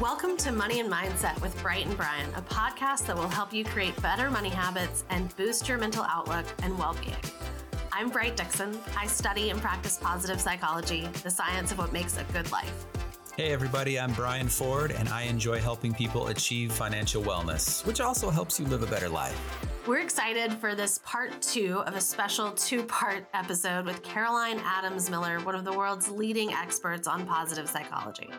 Welcome to Money and Mindset with Bright and Brian, a podcast that will help you create better money habits and boost your mental outlook and well being. I'm Bright Dixon. I study and practice positive psychology, the science of what makes a good life. Hey, everybody, I'm Brian Ford, and I enjoy helping people achieve financial wellness, which also helps you live a better life. We're excited for this part two of a special two part episode with Caroline Adams Miller, one of the world's leading experts on positive psychology.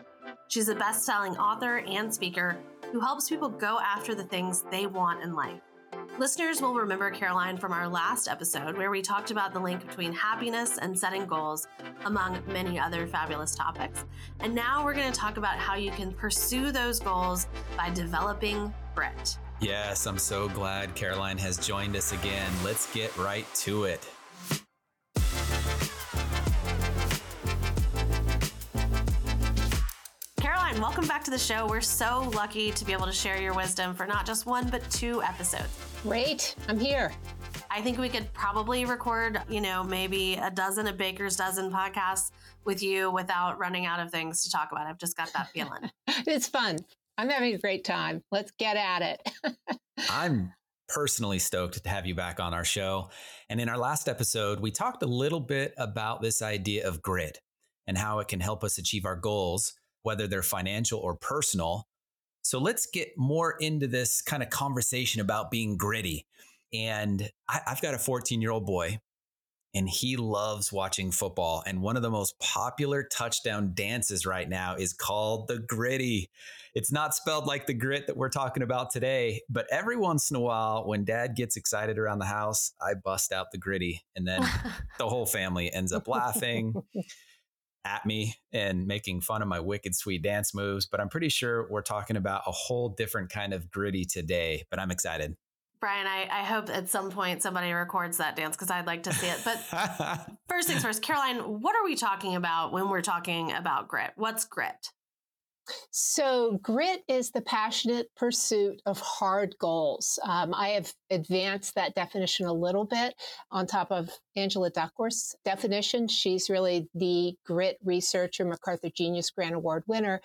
She's a best selling author and speaker who helps people go after the things they want in life. Listeners will remember Caroline from our last episode, where we talked about the link between happiness and setting goals, among many other fabulous topics. And now we're going to talk about how you can pursue those goals by developing grit. Yes, I'm so glad Caroline has joined us again. Let's get right to it. Caroline, welcome back to the show. We're so lucky to be able to share your wisdom for not just one, but two episodes. Great. I'm here. I think we could probably record, you know, maybe a dozen, a baker's dozen podcasts with you without running out of things to talk about. I've just got that feeling. it's fun. I'm having a great time. Let's get at it. I'm personally stoked to have you back on our show. And in our last episode, we talked a little bit about this idea of grit and how it can help us achieve our goals, whether they're financial or personal. So let's get more into this kind of conversation about being gritty. And I, have got a 14 year old boy and he loves watching football. And one of the most popular touchdown dances right now is called the gritty. It's not spelled like the grit that we're talking about today, but every once in a while, when dad gets excited around the house, I bust out the gritty and then the whole family ends up laughing at me and making fun of my wicked sweet dance moves. But I'm pretty sure we're talking about a whole different kind of gritty today, but I'm excited. Brian, I, I hope at some point somebody records that dance because I'd like to see it. But first things first, Caroline, what are we talking about when we're talking about grit? What's grit? So, grit is the passionate pursuit of hard goals. Um, I have advanced that definition a little bit on top of Angela Duckworth's definition. She's really the grit researcher, MacArthur Genius Grant Award winner.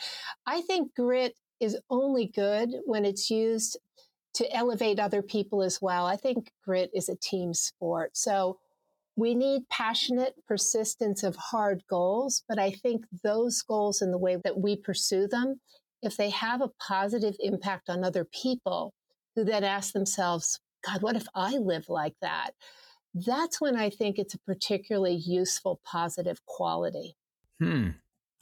I think grit is only good when it's used to elevate other people as well. I think grit is a team sport. So, we need passionate persistence of hard goals, but I think those goals and the way that we pursue them, if they have a positive impact on other people who then ask themselves, God, what if I live like that? That's when I think it's a particularly useful positive quality. Hmm.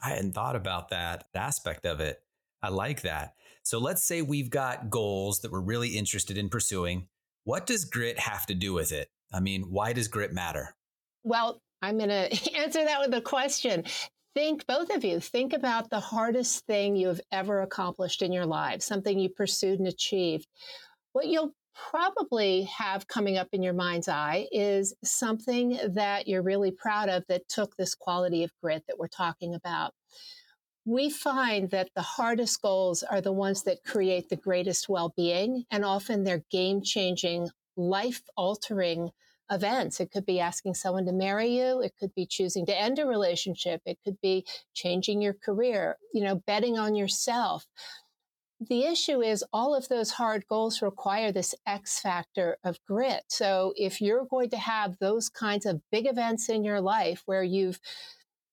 I hadn't thought about that aspect of it. I like that. So let's say we've got goals that we're really interested in pursuing. What does grit have to do with it? I mean, why does grit matter? Well, I'm going to answer that with a question. Think, both of you, think about the hardest thing you have ever accomplished in your life, something you pursued and achieved. What you'll probably have coming up in your mind's eye is something that you're really proud of that took this quality of grit that we're talking about. We find that the hardest goals are the ones that create the greatest well being, and often they're game changing, life altering events. It could be asking someone to marry you. It could be choosing to end a relationship. It could be changing your career, you know, betting on yourself. The issue is all of those hard goals require this X factor of grit. So if you're going to have those kinds of big events in your life where you've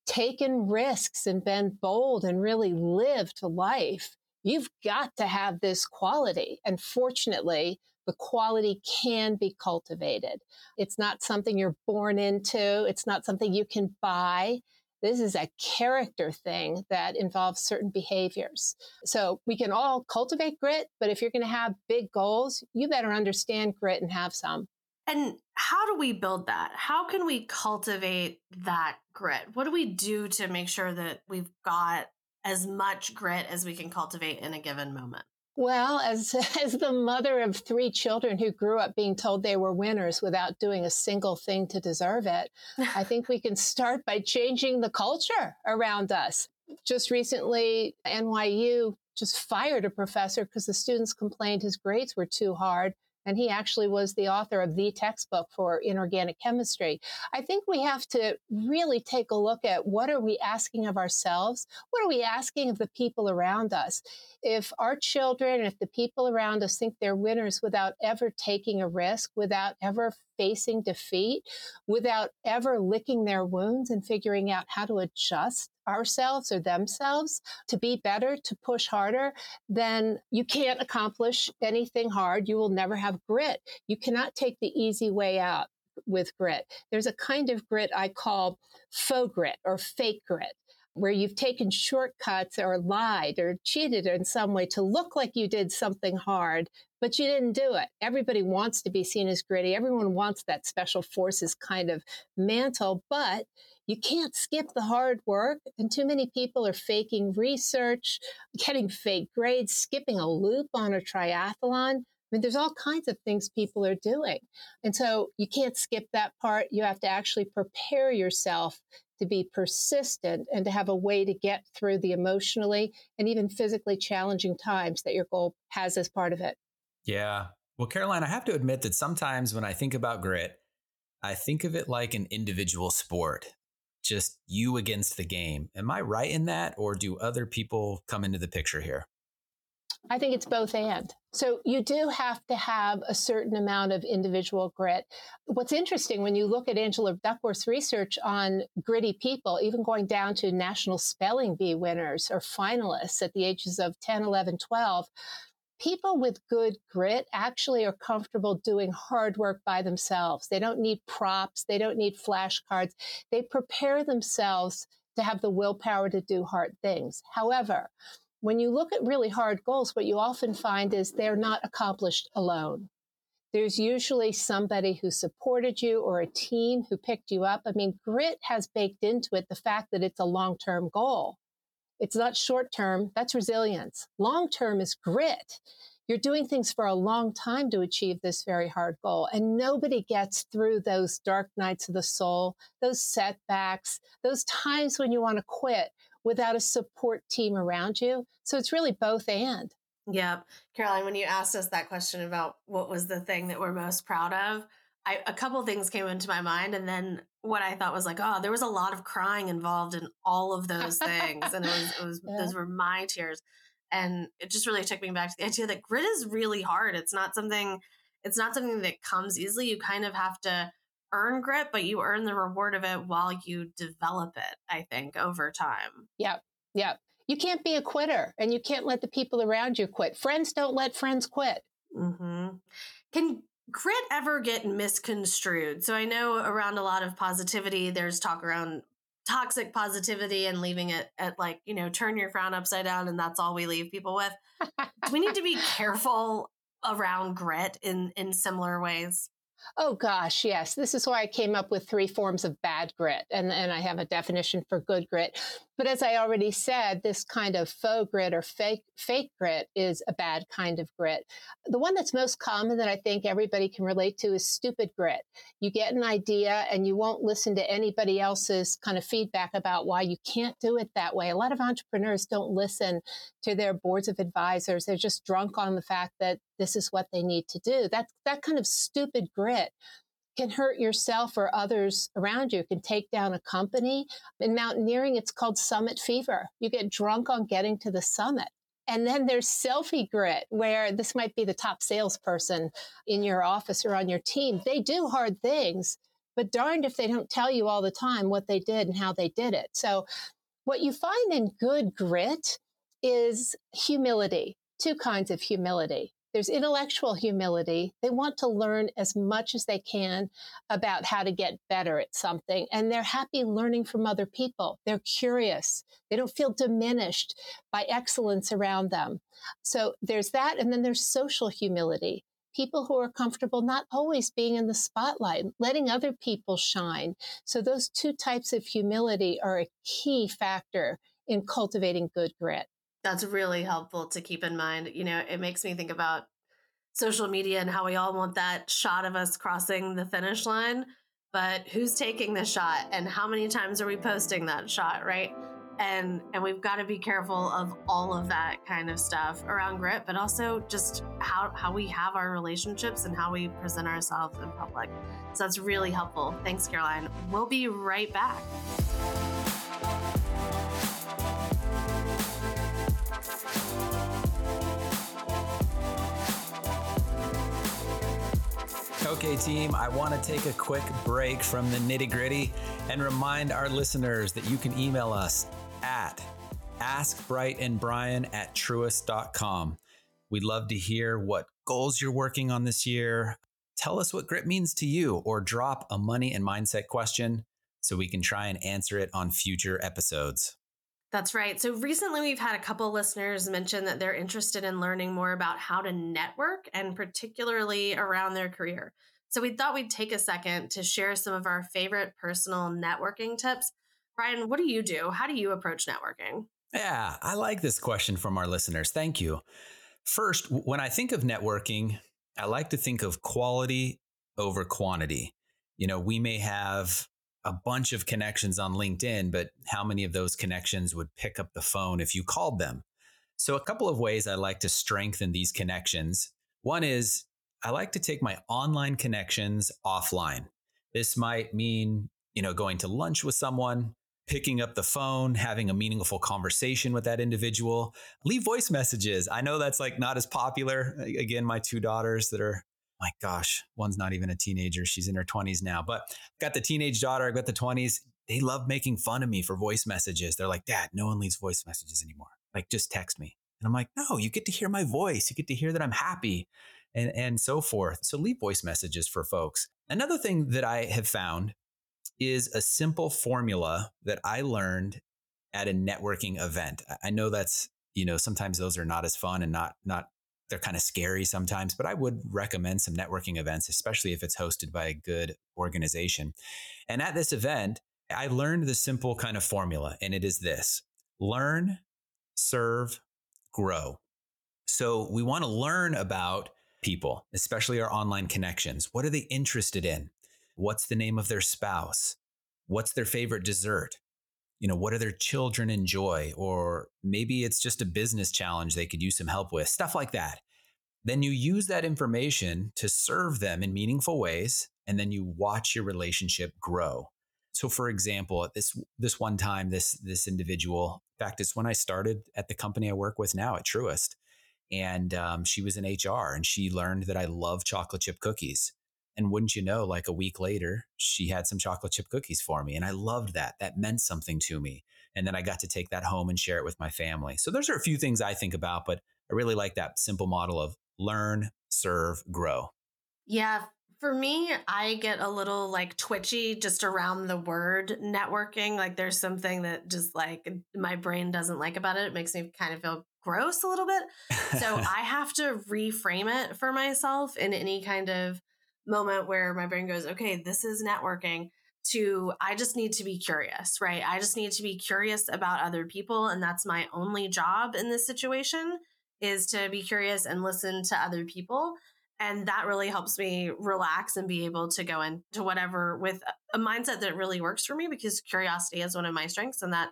taken risks and been bold and really lived life, you've got to have this quality. And fortunately, the quality can be cultivated. It's not something you're born into. It's not something you can buy. This is a character thing that involves certain behaviors. So we can all cultivate grit, but if you're going to have big goals, you better understand grit and have some. And how do we build that? How can we cultivate that grit? What do we do to make sure that we've got as much grit as we can cultivate in a given moment? Well, as, as the mother of three children who grew up being told they were winners without doing a single thing to deserve it, I think we can start by changing the culture around us. Just recently, NYU just fired a professor because the students complained his grades were too hard. And he actually was the author of the textbook for inorganic chemistry. I think we have to really take a look at what are we asking of ourselves? What are we asking of the people around us? If our children, if the people around us think they're winners without ever taking a risk, without ever facing defeat, without ever licking their wounds and figuring out how to adjust ourselves or themselves to be better, to push harder, then you can't accomplish anything hard. You will never have grit. You cannot take the easy way out with grit. There's a kind of grit I call faux grit or fake grit where you've taken shortcuts or lied or cheated in some way to look like you did something hard, but you didn't do it. Everybody wants to be seen as gritty. Everyone wants that special forces kind of mantle, but you can't skip the hard work. And too many people are faking research, getting fake grades, skipping a loop on a triathlon. I mean, there's all kinds of things people are doing. And so you can't skip that part. You have to actually prepare yourself to be persistent and to have a way to get through the emotionally and even physically challenging times that your goal has as part of it. Yeah. Well, Caroline, I have to admit that sometimes when I think about grit, I think of it like an individual sport, just you against the game. Am I right in that, or do other people come into the picture here? I think it's both and. So you do have to have a certain amount of individual grit. What's interesting when you look at Angela Duckworth's research on gritty people, even going down to national spelling bee winners or finalists at the ages of 10, 11, 12, people with good grit actually are comfortable doing hard work by themselves. They don't need props. They don't need flashcards. They prepare themselves to have the willpower to do hard things. However, when you look at really hard goals, what you often find is they're not accomplished alone. There's usually somebody who supported you or a team who picked you up. I mean, grit has baked into it the fact that it's a long term goal. It's not short term, that's resilience. Long term is grit. You're doing things for a long time to achieve this very hard goal. And nobody gets through those dark nights of the soul, those setbacks, those times when you want to quit without a support team around you. So it's really both and. Yep. Caroline, when you asked us that question about what was the thing that we're most proud of, I, a couple things came into my mind. And then what I thought was like, oh, there was a lot of crying involved in all of those things. and it was, it was yeah. those were my tears. And it just really took me back to the idea that grit is really hard. It's not something, it's not something that comes easily. You kind of have to earn grit, but you earn the reward of it while you develop it, I think, over time. Yep. Yep. You can't be a quitter and you can't let the people around you quit. Friends don't let friends quit. Mm-hmm. Can grit ever get misconstrued? So I know around a lot of positivity, there's talk around toxic positivity and leaving it at like, you know, turn your frown upside down and that's all we leave people with. Do we need to be careful around grit in in similar ways? Oh gosh, yes. This is why I came up with three forms of bad grit, and, and I have a definition for good grit. But as I already said, this kind of faux grit or fake fake grit is a bad kind of grit. The one that's most common that I think everybody can relate to is stupid grit. You get an idea and you won't listen to anybody else's kind of feedback about why you can't do it that way. A lot of entrepreneurs don't listen to their boards of advisors. They're just drunk on the fact that this is what they need to do. That that kind of stupid grit can hurt yourself or others around you, can take down a company. In mountaineering, it's called summit fever. You get drunk on getting to the summit. And then there's selfie grit, where this might be the top salesperson in your office or on your team. They do hard things, but darned if they don't tell you all the time what they did and how they did it. So, what you find in good grit is humility, two kinds of humility. There's intellectual humility. They want to learn as much as they can about how to get better at something. And they're happy learning from other people. They're curious. They don't feel diminished by excellence around them. So there's that. And then there's social humility. People who are comfortable not always being in the spotlight, letting other people shine. So those two types of humility are a key factor in cultivating good grit. That's really helpful to keep in mind. You know, it makes me think about social media and how we all want that shot of us crossing the finish line. But who's taking the shot and how many times are we posting that shot, right? and and we've got to be careful of all of that kind of stuff around grit but also just how how we have our relationships and how we present ourselves in public so that's really helpful thanks caroline we'll be right back Okay, team, I want to take a quick break from the nitty gritty and remind our listeners that you can email us at askbrightandbrian at truist.com. We'd love to hear what goals you're working on this year. Tell us what grit means to you, or drop a money and mindset question so we can try and answer it on future episodes. That's right. So recently, we've had a couple listeners mention that they're interested in learning more about how to network and particularly around their career. So we thought we'd take a second to share some of our favorite personal networking tips. Brian, what do you do? How do you approach networking? Yeah, I like this question from our listeners. Thank you. First, when I think of networking, I like to think of quality over quantity. You know, we may have a bunch of connections on LinkedIn, but how many of those connections would pick up the phone if you called them? So, a couple of ways I like to strengthen these connections. One is I like to take my online connections offline. This might mean, you know, going to lunch with someone, picking up the phone, having a meaningful conversation with that individual, leave voice messages. I know that's like not as popular. Again, my two daughters that are my gosh, one's not even a teenager. She's in her 20s now. But got the teenage daughter, I've got the 20s. They love making fun of me for voice messages. They're like, Dad, no one leaves voice messages anymore. Like, just text me. And I'm like, no, you get to hear my voice. You get to hear that I'm happy and, and so forth. So leave voice messages for folks. Another thing that I have found is a simple formula that I learned at a networking event. I know that's, you know, sometimes those are not as fun and not, not they're kind of scary sometimes, but I would recommend some networking events, especially if it's hosted by a good organization. And at this event, I learned the simple kind of formula, and it is this learn, serve, grow. So we want to learn about people, especially our online connections. What are they interested in? What's the name of their spouse? What's their favorite dessert? You know, what do their children enjoy? Or maybe it's just a business challenge they could use some help with, stuff like that. Then you use that information to serve them in meaningful ways, and then you watch your relationship grow. So, for example, at this this one time, this this individual, in fact, it's when I started at the company I work with now at Truist, and um, she was in HR, and she learned that I love chocolate chip cookies. And wouldn't you know, like a week later, she had some chocolate chip cookies for me. And I loved that. That meant something to me. And then I got to take that home and share it with my family. So those are a few things I think about, but I really like that simple model of learn, serve, grow. Yeah. For me, I get a little like twitchy just around the word networking. Like there's something that just like my brain doesn't like about it. It makes me kind of feel gross a little bit. So I have to reframe it for myself in any kind of moment where my brain goes, okay, this is networking to I just need to be curious, right? I just need to be curious about other people and that's my only job in this situation is to be curious and listen to other people and that really helps me relax and be able to go into whatever with a mindset that really works for me because curiosity is one of my strengths and that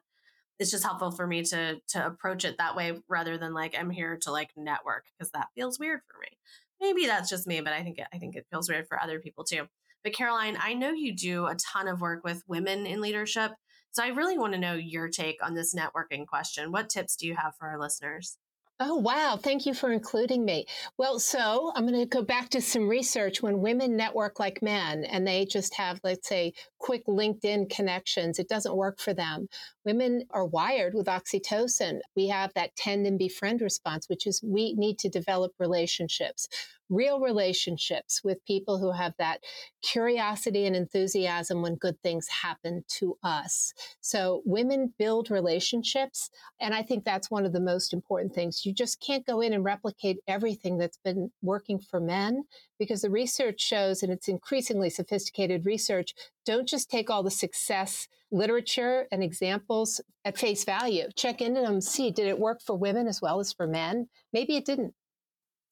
it's just helpful for me to to approach it that way rather than like I'm here to like network because that feels weird for me maybe that's just me, but I think it, I think it feels weird for other people too. But Caroline, I know you do a ton of work with women in leadership. So I really want to know your take on this networking question. What tips do you have for our listeners? Oh, wow. Thank you for including me. Well, so I'm going to go back to some research. When women network like men and they just have, let's say, quick LinkedIn connections, it doesn't work for them. Women are wired with oxytocin. We have that tend and befriend response, which is we need to develop relationships real relationships with people who have that curiosity and enthusiasm when good things happen to us. So women build relationships. And I think that's one of the most important things. You just can't go in and replicate everything that's been working for men because the research shows, and it's increasingly sophisticated research, don't just take all the success literature and examples at face value. Check into them, see, did it work for women as well as for men? Maybe it didn't.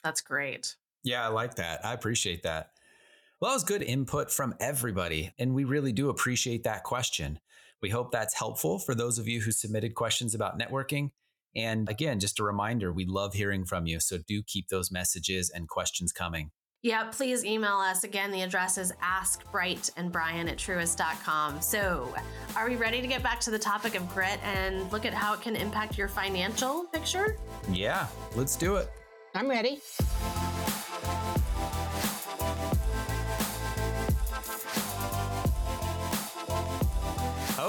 That's great. Yeah, I like that. I appreciate that. Well, that was good input from everybody. And we really do appreciate that question. We hope that's helpful for those of you who submitted questions about networking. And again, just a reminder, we love hearing from you. So do keep those messages and questions coming. Yeah, please email us. Again, the address is askbrightandbrian at truist.com. So, are we ready to get back to the topic of grit and look at how it can impact your financial picture? Yeah, let's do it. I'm ready.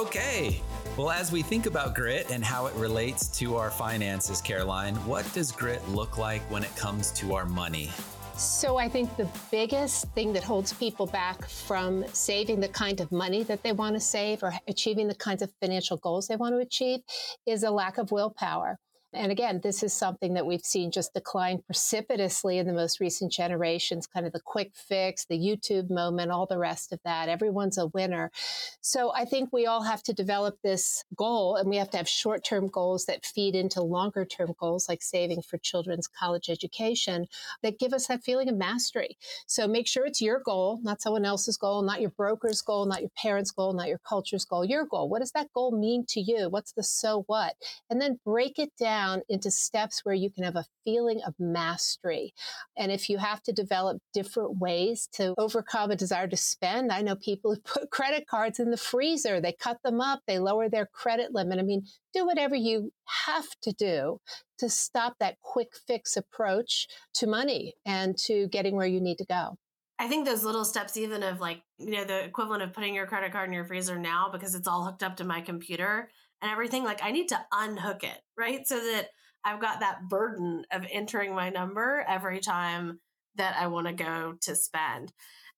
Okay. Well, as we think about grit and how it relates to our finances, Caroline, what does grit look like when it comes to our money? So, I think the biggest thing that holds people back from saving the kind of money that they want to save or achieving the kinds of financial goals they want to achieve is a lack of willpower. And again, this is something that we've seen just decline precipitously in the most recent generations, kind of the quick fix, the YouTube moment, all the rest of that. Everyone's a winner. So I think we all have to develop this goal and we have to have short term goals that feed into longer term goals like saving for children's college education that give us that feeling of mastery. So make sure it's your goal, not someone else's goal, not your broker's goal, not your parents' goal, not your culture's goal, your goal. What does that goal mean to you? What's the so what? And then break it down down into steps where you can have a feeling of mastery. And if you have to develop different ways to overcome a desire to spend, I know people who put credit cards in the freezer, they cut them up, they lower their credit limit. I mean, do whatever you have to do to stop that quick fix approach to money and to getting where you need to go. I think those little steps, even of like, you know, the equivalent of putting your credit card in your freezer now because it's all hooked up to my computer and everything, like I need to unhook it, right? So that I've got that burden of entering my number every time that I want to go to spend.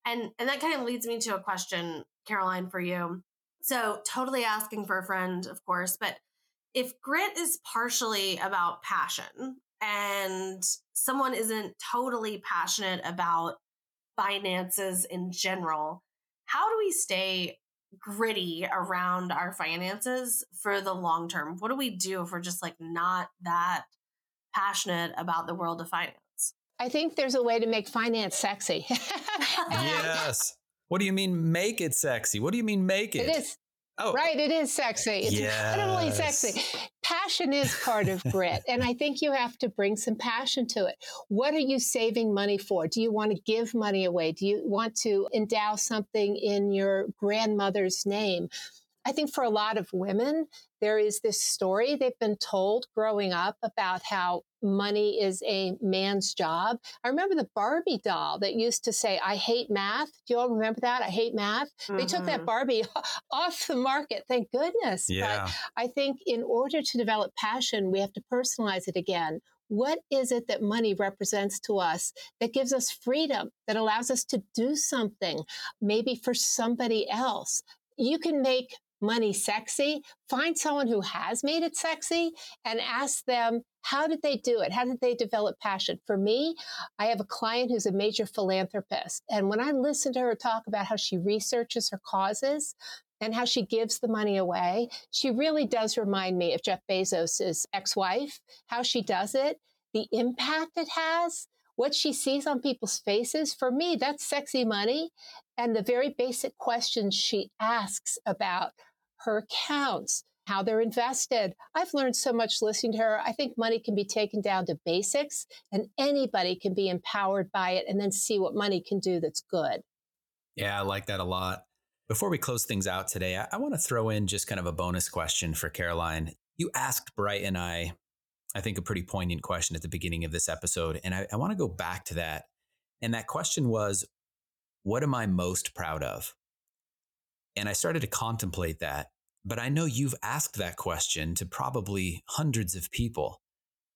And and that kind of leads me to a question, Caroline, for you. So totally asking for a friend, of course, but if grit is partially about passion and someone isn't totally passionate about finances in general, how do we stay gritty around our finances for the long term? What do we do if we're just like not that passionate about the world of finance? I think there's a way to make finance sexy. yes. What do you mean make it sexy? What do you mean make it? It is. Oh. Right, it is sexy. It's yes. incredibly sexy. Passion is part of grit. And I think you have to bring some passion to it. What are you saving money for? Do you want to give money away? Do you want to endow something in your grandmother's name? I think for a lot of women, there is this story they've been told growing up about how money is a man's job. I remember the Barbie doll that used to say, I hate math. Do you all remember that? I hate math. Mm-hmm. They took that mm-hmm. Barbie off the market. Thank goodness. Yeah. But I think in order to develop passion, we have to personalize it again. What is it that money represents to us that gives us freedom, that allows us to do something, maybe for somebody else? You can make money sexy, find someone who has made it sexy and ask them, how did they do it? How did they develop passion? For me, I have a client who's a major philanthropist. And when I listen to her talk about how she researches her causes, and how she gives the money away. She really does remind me of Jeff Bezos' ex wife, how she does it, the impact it has, what she sees on people's faces. For me, that's sexy money. And the very basic questions she asks about her accounts, how they're invested. I've learned so much listening to her. I think money can be taken down to basics and anybody can be empowered by it and then see what money can do that's good. Yeah, I like that a lot. Before we close things out today, I, I want to throw in just kind of a bonus question for Caroline. You asked Bright and I, I think, a pretty poignant question at the beginning of this episode. And I, I want to go back to that. And that question was, What am I most proud of? And I started to contemplate that. But I know you've asked that question to probably hundreds of people.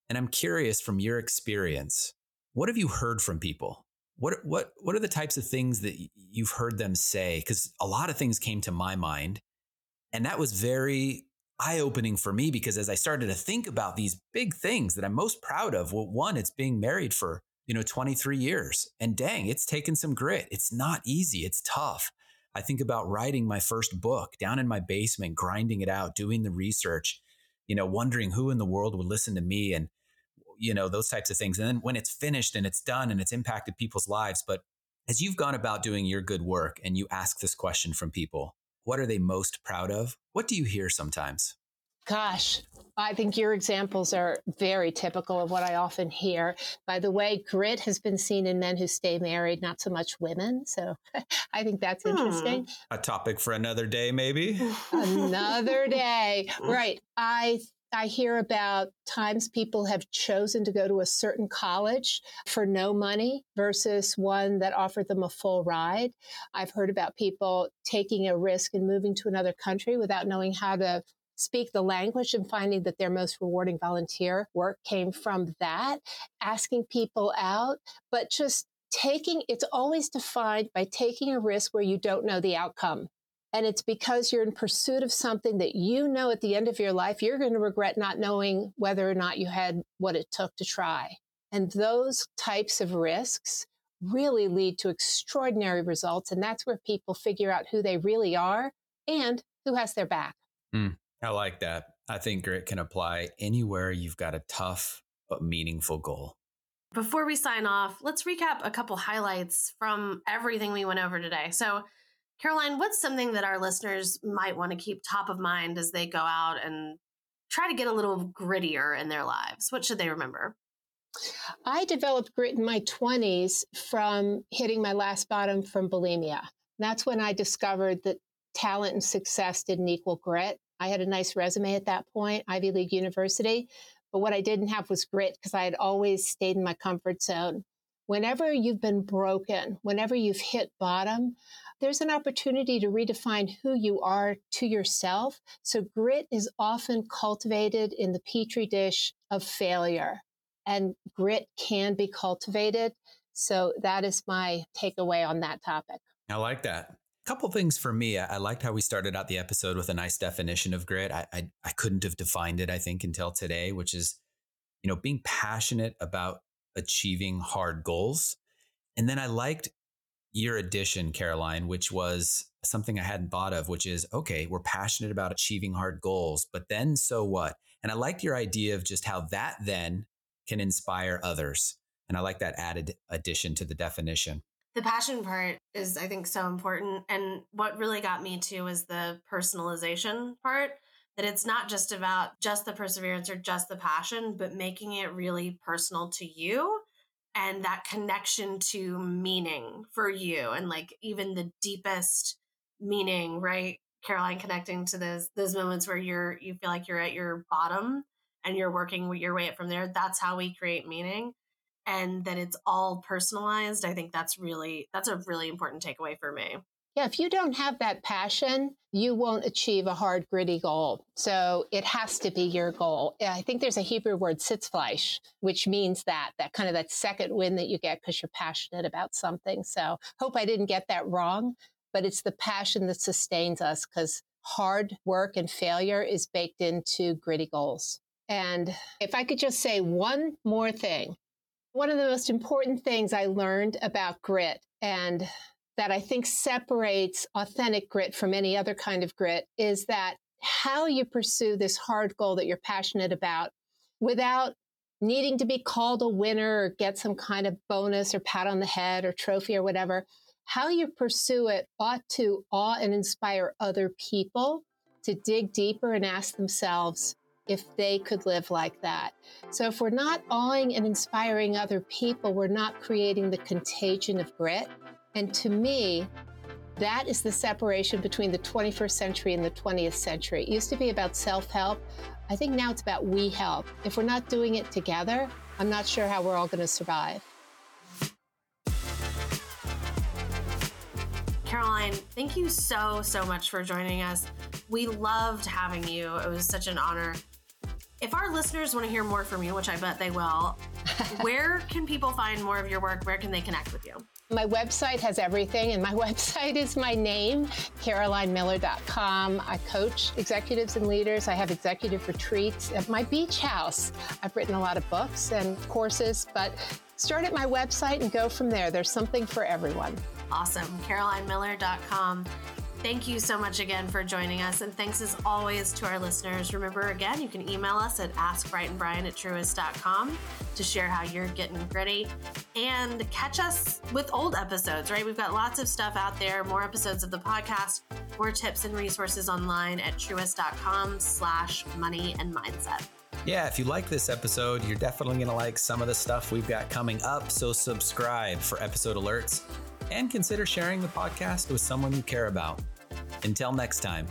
And I'm curious from your experience, what have you heard from people? What, what, what are the types of things that you've heard them say? Because a lot of things came to my mind. And that was very eye opening for me because as I started to think about these big things that I'm most proud of, well, one, it's being married for, you know, 23 years. And dang, it's taken some grit. It's not easy. It's tough. I think about writing my first book down in my basement, grinding it out, doing the research, you know, wondering who in the world would listen to me and, you know, those types of things. And then when it's finished and it's done and it's impacted people's lives. But as you've gone about doing your good work and you ask this question from people, What are they most proud of? What do you hear sometimes? Gosh, I think your examples are very typical of what I often hear. By the way, grit has been seen in men who stay married, not so much women. So I think that's hmm. interesting. A topic for another day, maybe. another day. Right. I I hear about times people have chosen to go to a certain college for no money versus one that offered them a full ride. I've heard about people taking a risk and moving to another country without knowing how to speak the language and finding that their most rewarding volunteer work came from that, asking people out, but just taking it's always defined by taking a risk where you don't know the outcome. And it's because you're in pursuit of something that you know at the end of your life, you're going to regret not knowing whether or not you had what it took to try. And those types of risks really lead to extraordinary results. And that's where people figure out who they really are and who has their back. Mm, I like that. I think grit can apply anywhere you've got a tough but meaningful goal. Before we sign off, let's recap a couple highlights from everything we went over today. So, Caroline, what's something that our listeners might want to keep top of mind as they go out and try to get a little grittier in their lives? What should they remember? I developed grit in my 20s from hitting my last bottom from bulimia. That's when I discovered that talent and success didn't equal grit. I had a nice resume at that point, Ivy League University, but what I didn't have was grit because I had always stayed in my comfort zone. Whenever you've been broken, whenever you've hit bottom, there's an opportunity to redefine who you are to yourself. So grit is often cultivated in the petri dish of failure, and grit can be cultivated. So that is my takeaway on that topic. I like that. Couple things for me. I, liked how we started out the episode with a nice definition of grit. I, I, I couldn't have defined it, I think, until today, which is, you know, being passionate about achieving hard goals. And then I liked your addition, Caroline, which was something I hadn't thought of, which is okay, we're passionate about achieving hard goals, but then so what? And I liked your idea of just how that then can inspire others. And I like that added addition to the definition. The passion part is, I think, so important. And what really got me too is the personalization part that it's not just about just the perseverance or just the passion, but making it really personal to you and that connection to meaning for you and like even the deepest meaning right caroline connecting to those those moments where you're you feel like you're at your bottom and you're working your way up from there that's how we create meaning and that it's all personalized i think that's really that's a really important takeaway for me yeah, if you don't have that passion, you won't achieve a hard, gritty goal. So it has to be your goal. I think there's a Hebrew word, sitzfleisch, which means that, that kind of that second win that you get because you're passionate about something. So hope I didn't get that wrong, but it's the passion that sustains us because hard work and failure is baked into gritty goals. And if I could just say one more thing, one of the most important things I learned about grit and that I think separates authentic grit from any other kind of grit is that how you pursue this hard goal that you're passionate about without needing to be called a winner or get some kind of bonus or pat on the head or trophy or whatever. How you pursue it ought to awe and inspire other people to dig deeper and ask themselves if they could live like that. So, if we're not awing and inspiring other people, we're not creating the contagion of grit. And to me, that is the separation between the 21st century and the 20th century. It used to be about self help. I think now it's about we help. If we're not doing it together, I'm not sure how we're all going to survive. Caroline, thank you so, so much for joining us. We loved having you. It was such an honor. If our listeners want to hear more from you, which I bet they will, where can people find more of your work? Where can they connect with you? My website has everything, and my website is my name, CarolineMiller.com. I coach executives and leaders. I have executive retreats at my beach house. I've written a lot of books and courses, but start at my website and go from there. There's something for everyone. Awesome. CarolineMiller.com. Thank you so much again for joining us. And thanks as always to our listeners. Remember, again, you can email us at askbrightandbrian at to share how you're getting gritty and catch us with old episodes, right? We've got lots of stuff out there, more episodes of the podcast, more tips and resources online at truist.com slash money and mindset. Yeah, if you like this episode, you're definitely going to like some of the stuff we've got coming up. So subscribe for episode alerts and consider sharing the podcast with someone you care about. Until next time.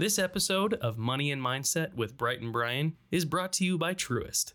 This episode of Money and Mindset with Bright and Brian is brought to you by Truist.